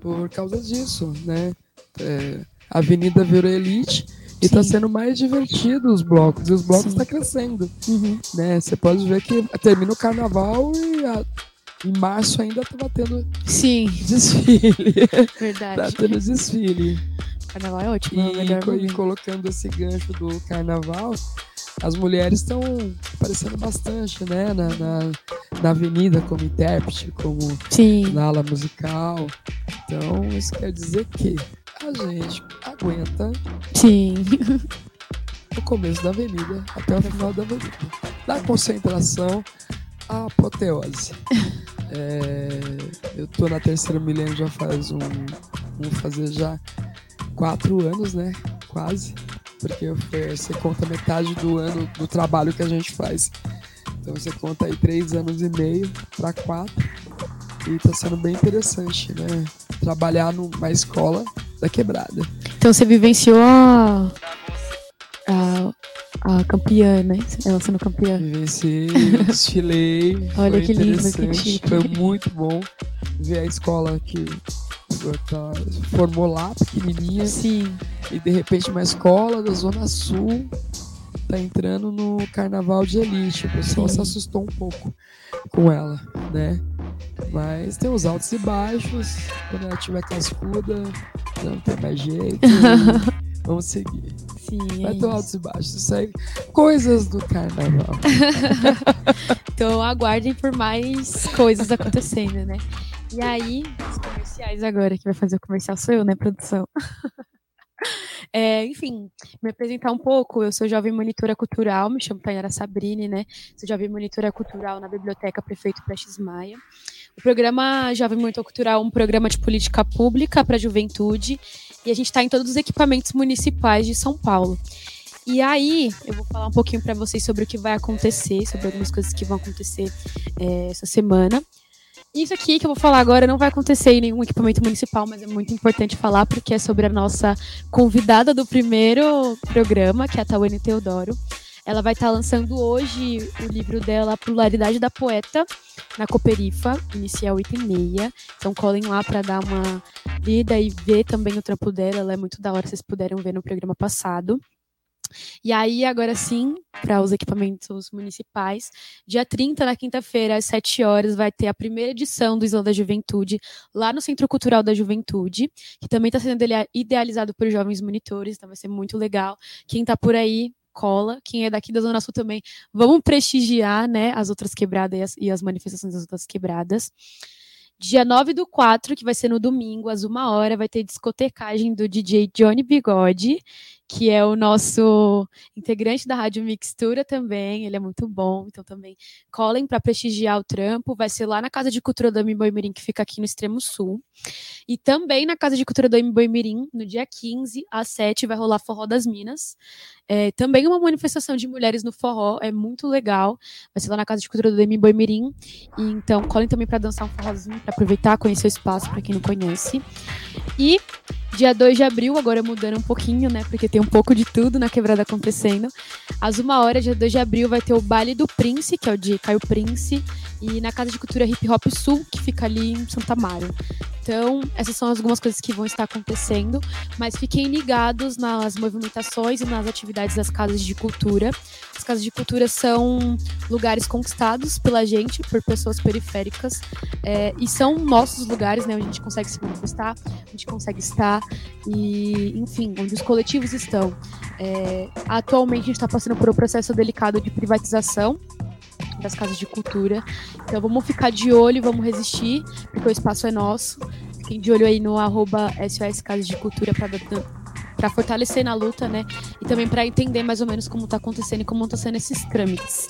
Por causa disso, né? É, a avenida virou elite e tá Sim. sendo mais divertido os blocos. E os blocos Sim. estão crescendo, Uhum. né? Você pode ver que termina o carnaval e a- em março ainda tava tendo Sim, desfile. (laughs) tá verdade. tendo desfile. Carnaval é ótimo, é E, co- e colocando esse gancho do carnaval, as mulheres estão aparecendo bastante, né? Na, na, na avenida como intérprete, como Sim, na ala musical. Então, isso quer dizer que a gente aguenta sim. o começo da avenida até o final da avenida. Da concentração à apoteose. É, eu tô na terceira milênio já faz um. Vamos fazer já quatro anos, né? Quase. Porque você conta metade do ano do trabalho que a gente faz. Então você conta aí três anos e meio para quatro. E tá sendo bem interessante, né? Trabalhar numa escola da quebrada. Então você vivenciou a. a, a campeã, né? Ela sendo campeã. Vivenciei, (laughs) desfilei. Olha foi que lindo, que chique. Foi muito bom ver a escola que formou lá, pequenininha, Sim, e de repente uma escola da Zona Sul tá entrando no carnaval de elite. O pessoal Sim. se assustou um pouco com ela, né? Mas tem os altos e baixos. Quando ela tiver cascuda, não tem mais jeito. (laughs) Vamos seguir. sim. Vai é ter altos e baixos. Isso aí, coisas do carnaval. (laughs) Então aguardem por mais coisas acontecendo, né? E aí, os comerciais agora, que vai fazer o comercial sou eu, né, produção? (laughs) É, enfim, me apresentar um pouco. Eu sou jovem monitora cultural, me chamo Tainara Sabrini, né? Sou jovem monitora cultural na Biblioteca Prefeito Prestes Maia. O programa Jovem Monitor Cultural é um programa de política pública para a juventude e a gente está em todos os equipamentos municipais de São Paulo. E aí, eu vou falar um pouquinho para vocês sobre o que vai acontecer, sobre algumas coisas que vão acontecer é, essa semana. Isso aqui que eu vou falar agora não vai acontecer em nenhum equipamento municipal, mas é muito importante falar porque é sobre a nossa convidada do primeiro programa, que é a Tawane Teodoro. Ela vai estar lançando hoje o livro dela, A Pluralidade da Poeta, na Cooperifa, inicial item meia. Então colhem lá para dar uma lida e ver também o trampo dela. Ela é muito da hora, vocês puderam ver no programa passado. E aí, agora sim, para os equipamentos municipais, dia 30, na quinta-feira, às 7 horas, vai ter a primeira edição do Islã da Juventude, lá no Centro Cultural da Juventude, que também está sendo idea- idealizado por jovens monitores, então vai ser muito legal. Quem está por aí, cola. Quem é daqui da Zona Sul também, vamos prestigiar né, as outras quebradas e as, e as manifestações das outras quebradas. Dia 9 do 4, que vai ser no domingo, às uma hora, vai ter discotecagem do DJ Johnny Bigode. Que é o nosso integrante da Rádio Mixtura também. Ele é muito bom, então também colhem para prestigiar o trampo. Vai ser lá na Casa de Cultura do Boi Mirim, que fica aqui no extremo sul. E também na Casa de Cultura do Boi Mirim, no dia 15 às 7, vai rolar Forró das Minas. É, também uma manifestação de mulheres no forró, é muito legal. Vai ser lá na Casa de Cultura do Demi Boi Mirim. E, então, colhem também para dançar um forrozinho, para aproveitar, conhecer o espaço, para quem não conhece. E dia 2 de abril, agora mudando um pouquinho, né? Porque tem um pouco de tudo na quebrada acontecendo. Às uma hora, dia 2 de abril, vai ter o Baile do Prince, que é o de Caio Prince, e na Casa de Cultura Hip Hop Sul, que fica ali em Santa Amaro. Então, essas são algumas coisas que vão estar acontecendo, mas fiquem ligados nas movimentações e nas atividades das casas de cultura. As casas de cultura são lugares conquistados pela gente, por pessoas periféricas, é, e são nossos lugares, né, onde a gente consegue se manifestar, onde a gente consegue estar, e, enfim, onde os coletivos estão. É, atualmente, a gente está passando por um processo delicado de privatização das casas de cultura. Então vamos ficar de olho, vamos resistir, porque o espaço é nosso. Fiquem de olho aí no arroba SOS Casas de Cultura para fortalecer na luta, né? E também para entender mais ou menos como está acontecendo e como estão sendo esses trâmites.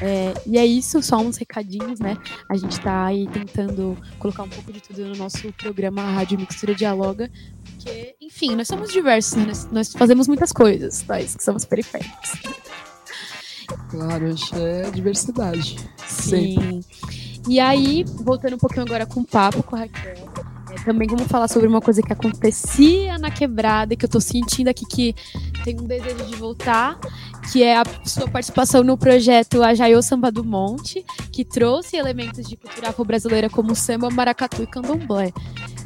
É, e é isso, só uns recadinhos, né? A gente está aí tentando colocar um pouco de tudo no nosso programa Rádio Mixtura Dialoga, porque, enfim, nós somos diversos, né? nós, nós fazemos muitas coisas, nós que somos periféricos. Claro, é diversidade. Sim. Sempre. E aí, voltando um pouquinho agora com o papo com a Raquel, é, também vamos falar sobre uma coisa que acontecia na quebrada, que eu tô sentindo aqui que tem um desejo de voltar, que é a sua participação no projeto Ajaiô Samba do Monte, que trouxe elementos de cultura afro-brasileira como samba, maracatu e candomblé.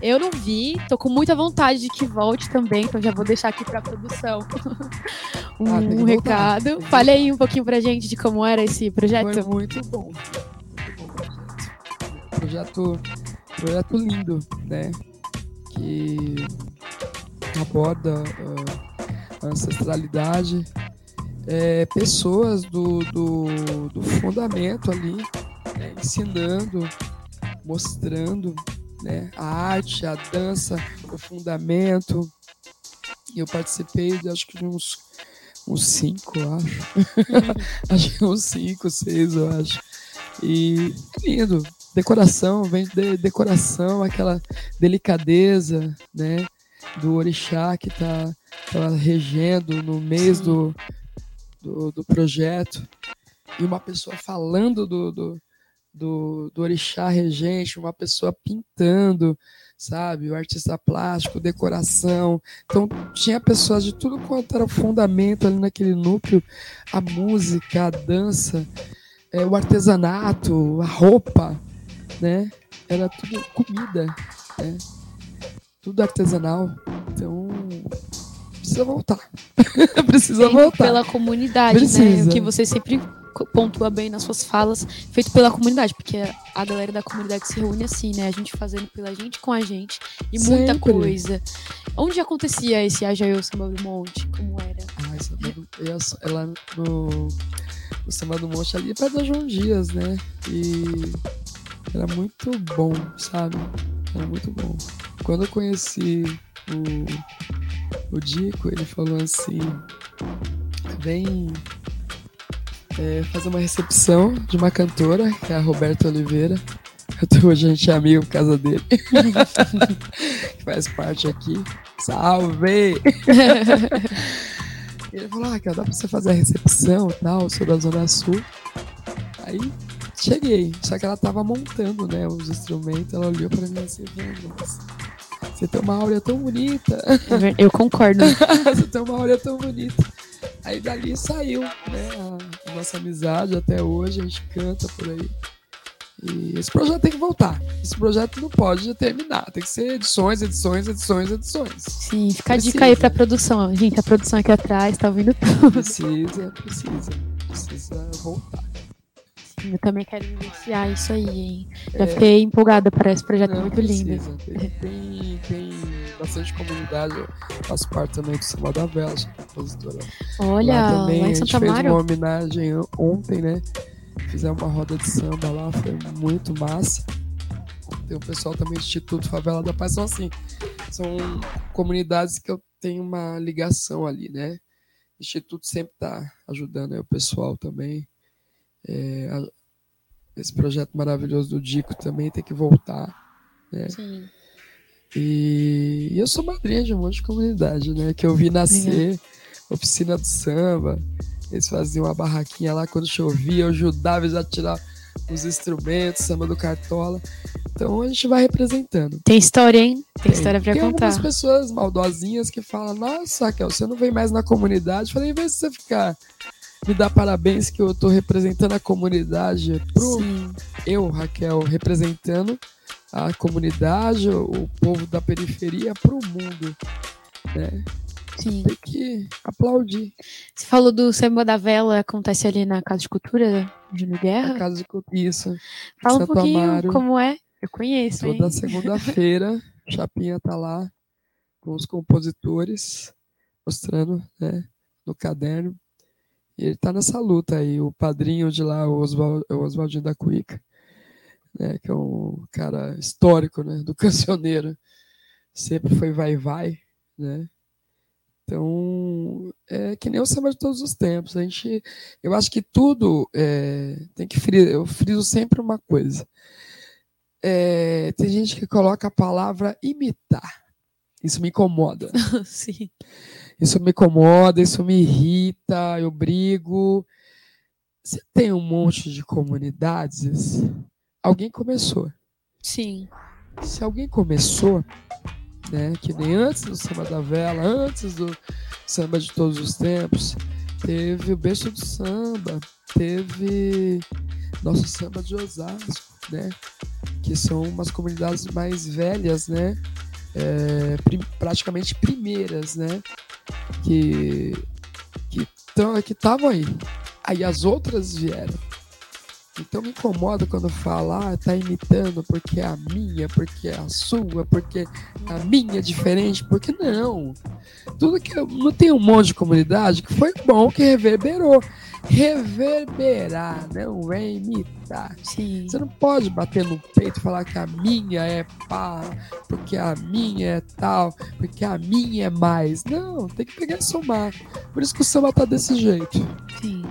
Eu não vi, tô com muita vontade de que volte também, então já vou deixar aqui para a produção (laughs) um, ah, um recado. Fale aí um pouquinho pra gente de como era esse projeto. Foi muito bom. Muito bom projeto. Projeto, lindo, né? Que aborda uh, a ancestralidade, é, pessoas do, do, do, fundamento ali, né? ensinando, mostrando né? A arte, a dança, o fundamento. E eu participei de acho que de uns, uns cinco, eu acho. (laughs) acho que uns cinco, seis, eu acho. E lindo. Decoração, vem de decoração, aquela delicadeza, né? Do orixá que tá, tá regendo no mês do, do, do, projeto. E uma pessoa falando do, do do, do orixá regente, uma pessoa pintando, sabe? O artista plástico, decoração. Então, tinha pessoas de tudo quanto era fundamento ali naquele núcleo: a música, a dança, é, o artesanato, a roupa, né? Era tudo comida, né? Tudo artesanal. Precisa voltar. (laughs) precisa voltar. Pela comunidade, precisa. né? O que você sempre pontua bem nas suas falas, feito pela comunidade, porque a galera da comunidade se reúne assim, né? A gente fazendo pela gente com a gente e Sempre. muita coisa. Onde acontecia esse Ajaio Samba do Monte? Como era? Ah, essa é lá no, no Samba do Monte ali perto da João Dias, né? E era muito bom, sabe? Era muito bom. Quando eu conheci o, o Dico, ele falou assim: vem é, fazer uma recepção de uma cantora, que é a Roberta Oliveira. Até hoje a gente é amigo por causa dele. (laughs) que faz parte aqui. Salve! (laughs) ele falou, ah, cara, dá pra você fazer a recepção e tal, sou da Zona Sul. Aí cheguei, só que ela tava montando, né, os instrumentos, ela olhou pra mim assim, nossa, você tem uma áurea tão bonita. Eu concordo. (laughs) você tem uma áurea tão bonita. Aí dali saiu, né, a, a nossa amizade até hoje, a gente canta por aí. E esse projeto tem que voltar. Esse projeto não pode terminar. Tem que ser edições, edições, edições, edições. Sim, fica a dica aí pra produção. Gente, a produção aqui atrás tá ouvindo tudo. Precisa, precisa. Precisa voltar. Eu também quero iniciar isso aí, hein? Já é... fiquei empolgada para esse projeto não, muito precisa. lindo. Tem, tem, bastante comunidade. Eu faço parte também do Samba da Vela, sou compositora. Olha, lá, também, lá em Santa a gente fez uma homenagem ontem, né? Fizemos uma roda de samba lá, foi muito massa. Tem o pessoal também do Instituto Favela da Paz. São assim, são comunidades que eu tem uma ligação ali, né? O Instituto sempre está ajudando o pessoal também. É, a, esse projeto maravilhoso do Dico também tem que voltar, né? Sim. E, e eu sou madrinha de um monte de comunidade, né? Que eu vi nascer, oficina do samba. Eles faziam uma barraquinha lá quando chovia, eu ajudava eles a tirar os instrumentos, samba do Cartola. Então a gente vai representando. Tem história, hein? Tem, Tem. história pra Tem contar. algumas pessoas maldosinhas que falam: Nossa, Raquel, você não vem mais na comunidade. Eu falei: Em vez de você ficar, me dar parabéns que eu tô representando a comunidade pro Sim. eu, Raquel, representando a comunidade, o povo da periferia pro mundo. Né? Sim. Tem que aplaudir Você falou do Samba da Vela, acontece ali na Casa de Cultura, a Guerra. casa de Cu- isso. Fala um Santo pouquinho Amaro. como é. Eu conheço? Toda segunda-feira, (laughs) Chapinha tá lá com os compositores, mostrando né, no caderno. E ele tá nessa luta aí. O padrinho de lá, o, Oswal, o Oswaldinho da Cuica, né, que é um cara histórico né, do (laughs) cancioneiro. Sempre foi vai-vai, né? Então, é que nem o samba de todos os tempos. A gente, eu acho que tudo é, tem que frisar. Eu friso sempre uma coisa. É, tem gente que coloca a palavra imitar. Isso me incomoda. (laughs) Sim. Isso me incomoda, isso me irrita, eu brigo. Você tem um monte de comunidades. Alguém começou. Sim. Se alguém começou, né, que nem antes do samba da vela, antes do samba de todos os tempos, teve o berço do samba, teve nosso samba de Osasco, né, que são umas comunidades mais velhas, né, é, prim- praticamente primeiras, né, que que tão- que estavam aí. Aí as outras vieram. Então me incomoda quando fala, ah, tá imitando porque é a minha, porque é a sua, porque a minha é diferente, porque não. Tudo que eu, não tem um monte de comunidade que foi bom que reverberou. Reverberar, não é imitar. Sim. Você não pode bater no peito e falar que a minha é pá, porque a minha é tal, porque a minha é mais. Não, tem que pegar e somar. Por isso que o samba tá desse jeito. Sim.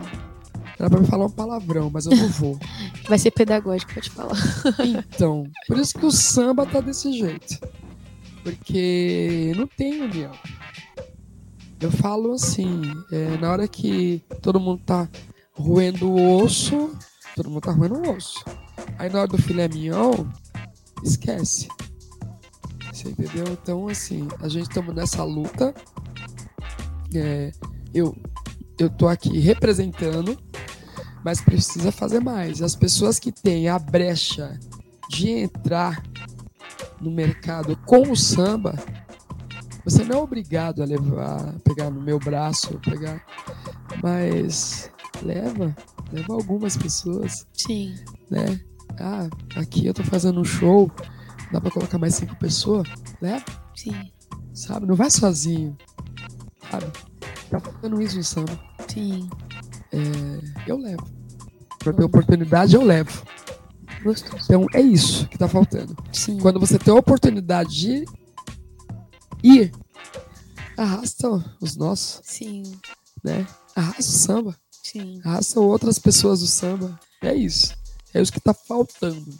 Era pra me falar um palavrão, mas eu não vou. (laughs) Vai ser pedagógico, pode falar. Então, por isso que o samba tá desse jeito. Porque não tem união. Eu falo assim, é, na hora que todo mundo tá roendo o osso, todo mundo tá roendo o osso. Aí na hora do filé mignon, esquece. Você entendeu? Então, assim, a gente estamos nessa luta. É, eu, eu tô aqui representando, mas precisa fazer mais. As pessoas que têm a brecha de entrar no mercado com o samba, você não é obrigado a levar, pegar no meu braço, pegar, mas leva, leva algumas pessoas, Sim. né? Ah, aqui eu tô fazendo um show, dá pra colocar mais cinco pessoas? Leva, Sim. sabe? Não vai sozinho, sabe? Tá faltando isso no samba. Sim. Eu levo. Pra ter oportunidade, eu levo. Gostoso. Então é isso que tá faltando. Sim. Quando você tem a oportunidade de ir, arrasta os nossos, Sim. né? Arrasta o samba, Sim. arrasta outras pessoas do samba. É isso. É isso que tá faltando.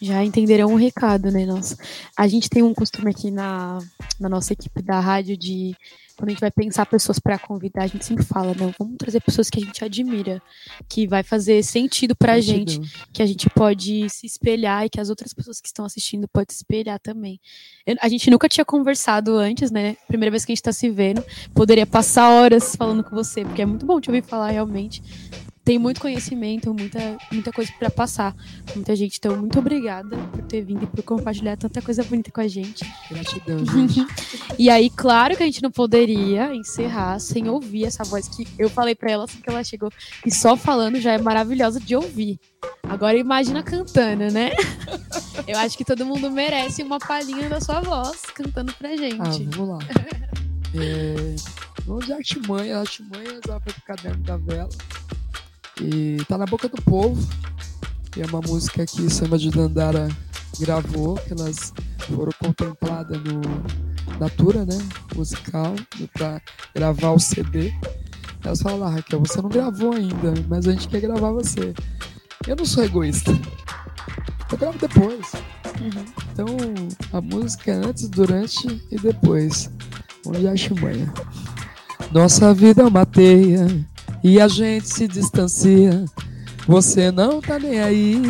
Já entenderão o recado, né? Nossa. A gente tem um costume aqui na, na nossa equipe da rádio de quando a gente vai pensar pessoas para convidar, a gente sempre fala, não, vamos trazer pessoas que a gente admira, que vai fazer sentido pra gente, Gratidão. que a gente pode se espelhar e que as outras pessoas que estão assistindo podem se espelhar também. Eu- a gente nunca tinha conversado antes, né? Primeira vez que a gente tá se vendo. Poderia passar horas falando com você, porque é muito bom te ouvir falar realmente. Tem muito conhecimento, muita, muita coisa para passar. Muita gente. Então, muito obrigada por ter vindo e por compartilhar tanta coisa bonita com a gente. Gratidão, (laughs) gente. E aí, claro que a gente não poderia encerrar sem ouvir essa voz que eu falei pra ela assim que ela chegou. E só falando já é maravilhosa de ouvir. Agora imagina cantando, né? (laughs) Eu acho que todo mundo merece uma palhinha da sua voz cantando pra Ah, gente. vamos lá. (laughs) É, vamos de artimanha, artimanha da do caderno da vela. E tá na boca do povo. E é uma música que Samba de Dandara gravou, que elas foram contempladas no natura, né? Musical, para gravar o CD. Elas falam lá, Raquel, você não gravou ainda, mas a gente quer gravar você. Eu não sou egoísta. Eu gravo depois. Uhum. Então, a música é antes, durante e depois. Onde a chimanha. Nossa vida é uma teia e a gente se distancia. Você não tá nem aí.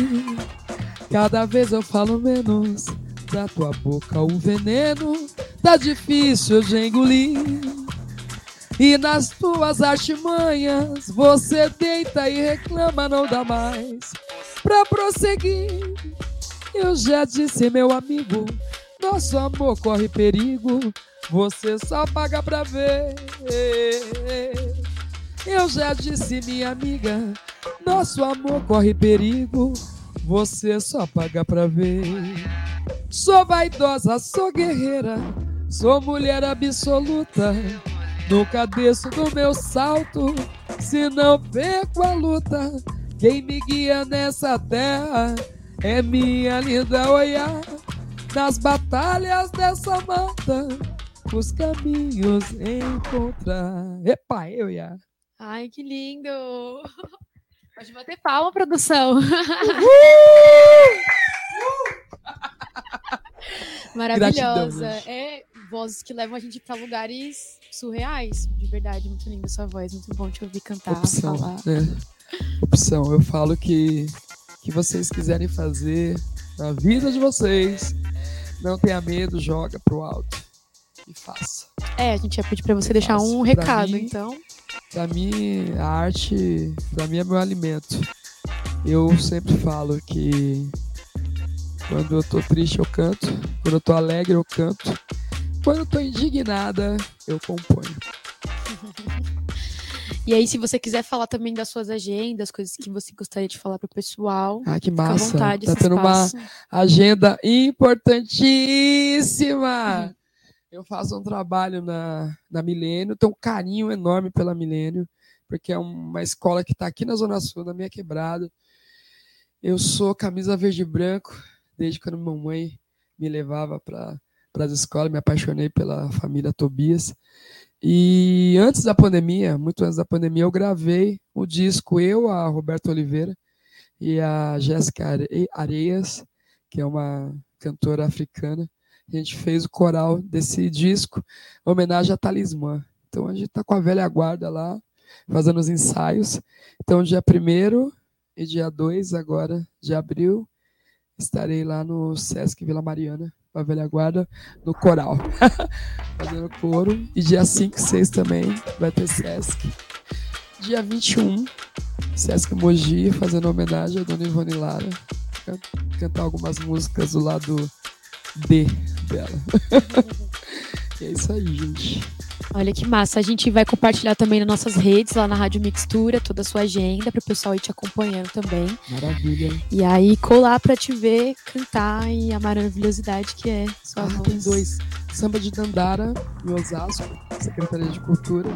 Cada vez eu falo menos. Da tua boca o veneno tá difícil de engolir. E nas tuas artimanhas você deita e reclama, não dá mais pra prosseguir. Eu já disse, meu amigo, nosso amor corre perigo. Você só paga pra ver. Eu já disse, minha amiga, nosso amor corre perigo. Você só paga pra ver. Sou vaidosa, sou guerreira, sou mulher absoluta. Nunca desço do meu salto, se não perco a luta. Quem me guia nessa terra é minha linda olhar. Nas batalhas dessa mata, os caminhos encontrar. Epa, eu ia. Ai, que lindo! (laughs) Pode bater palma, produção. (laughs) Maravilhosa. É vozes que levam a gente para lugares surreais. De verdade, muito linda sua voz, muito bom te ouvir cantar, Opção, falar. Né? Opção. Eu falo que que vocês quiserem fazer na vida de vocês, não tenha medo, joga pro alto e faça. É, a gente ia pedir para você deixar um recado, mim, então. Para mim, a arte, para mim é meu alimento. Eu sempre falo que quando eu tô triste eu canto, quando eu tô alegre eu canto, quando eu tô indignada eu componho. (laughs) E aí, se você quiser falar também das suas agendas, coisas que você gostaria de falar pro pessoal. Ah, que massa. Vontade, tá tendo espaço. uma agenda importantíssima. Eu faço um trabalho na, na Milênio, tenho um carinho enorme pela Milênio, porque é uma escola que está aqui na Zona Sul, na minha quebrada. Eu sou camisa verde e branco, desde quando mamãe me levava para as escolas, me apaixonei pela família Tobias. E antes da pandemia, muito antes da pandemia, eu gravei o disco, eu, a Roberta Oliveira e a Jéssica Areias, que é uma cantora africana a gente fez o coral desse disco, homenagem a Talismã. Então a gente está com a velha guarda lá, fazendo os ensaios. Então, dia 1 e dia 2 agora de abril, estarei lá no Sesc Vila Mariana, com a velha guarda, no coral, (laughs) fazendo coro. E dia 5 e 6 também vai ter Sesc. Dia 21, Sesc Mogi, fazendo homenagem a Dona Ivone Lara. Cantar algumas músicas do lado D dela. (laughs) e é isso aí, gente. Olha que massa. A gente vai compartilhar também nas nossas redes, lá na Rádio Mixtura, toda a sua agenda, para o pessoal ir te acompanhando também. Maravilha. E aí, colar para te ver cantar e a maravilhosidade que é sua ah, voz. Tem dois. Samba de Dandara, em Osasco, Secretaria de Cultura.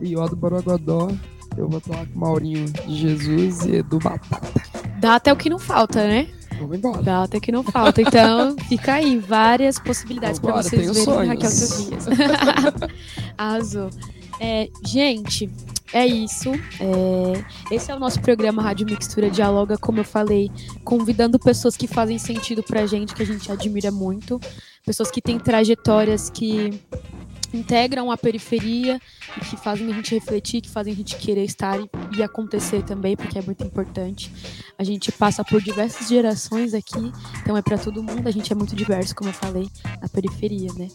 E Odo Borogodó, eu vou estar lá com Maurinho de Jesus e Edu Batata. Dá até o que não falta, né? Vamos embora. Até que não falta. Então, (laughs) fica aí, várias possibilidades para vocês verem sonhos. Raquel Tobias. (laughs) Arrasou. É, gente, é isso. É, esse é o nosso programa Rádio Mixtura Dialoga, como eu falei, convidando pessoas que fazem sentido pra gente, que a gente admira muito. Pessoas que têm trajetórias que integram a periferia e que fazem a gente refletir, que fazem a gente querer estar e, acontecer também, porque é muito importante. A gente passa por diversas gerações aqui, então é para todo mundo, a gente é muito diverso, como eu falei, na periferia, né?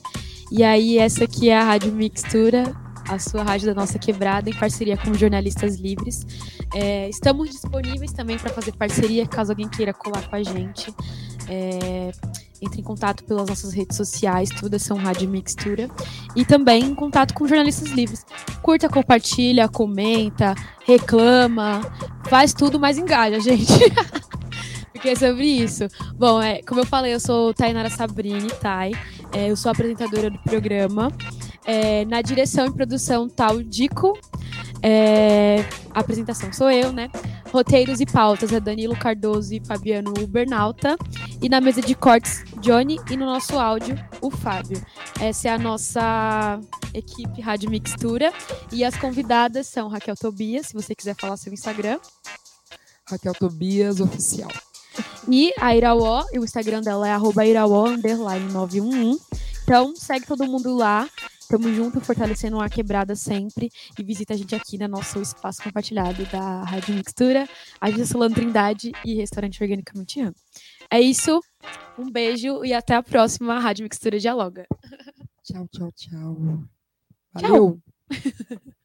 E aí, essa aqui é a Rádio Mixtura, a sua rádio da nossa quebrada, em parceria com jornalistas livres. É, estamos disponíveis também para fazer parceria, caso alguém queira colar com a gente. É, entre em contato pelas nossas redes sociais, todas são Rádio Mixtura. E também em contato com jornalistas livres. Curta, compartilha, comenta, reclama, faz tudo, mas engaja, gente. (laughs) Porque é sobre isso. Bom, é, como eu falei, eu sou Tainara Sabrini, Thay. É, eu sou apresentadora do programa. É, na direção e produção, tal Dico. É, a apresentação sou eu, né? Roteiros e pautas é Danilo Cardoso e Fabiano Ubernalta. E na mesa de cortes, Johnny. E no nosso áudio, o Fábio. Essa é a nossa equipe Rádio Mixtura. E as convidadas são Raquel Tobias, se você quiser falar seu Instagram. Raquel Tobias Oficial. E a Irauó, o Instagram dela é arroba irauó, underline 911. Então, segue todo mundo lá. Tamo junto, fortalecendo a quebrada sempre. E visita a gente aqui no nosso espaço compartilhado da Rádio Mixtura, Agência Solano Trindade e Restaurante Organicamente Amo. É isso. Um beijo e até a próxima Rádio Mixtura Dialoga. Tchau, tchau, tchau. Valeu. Tchau. (laughs)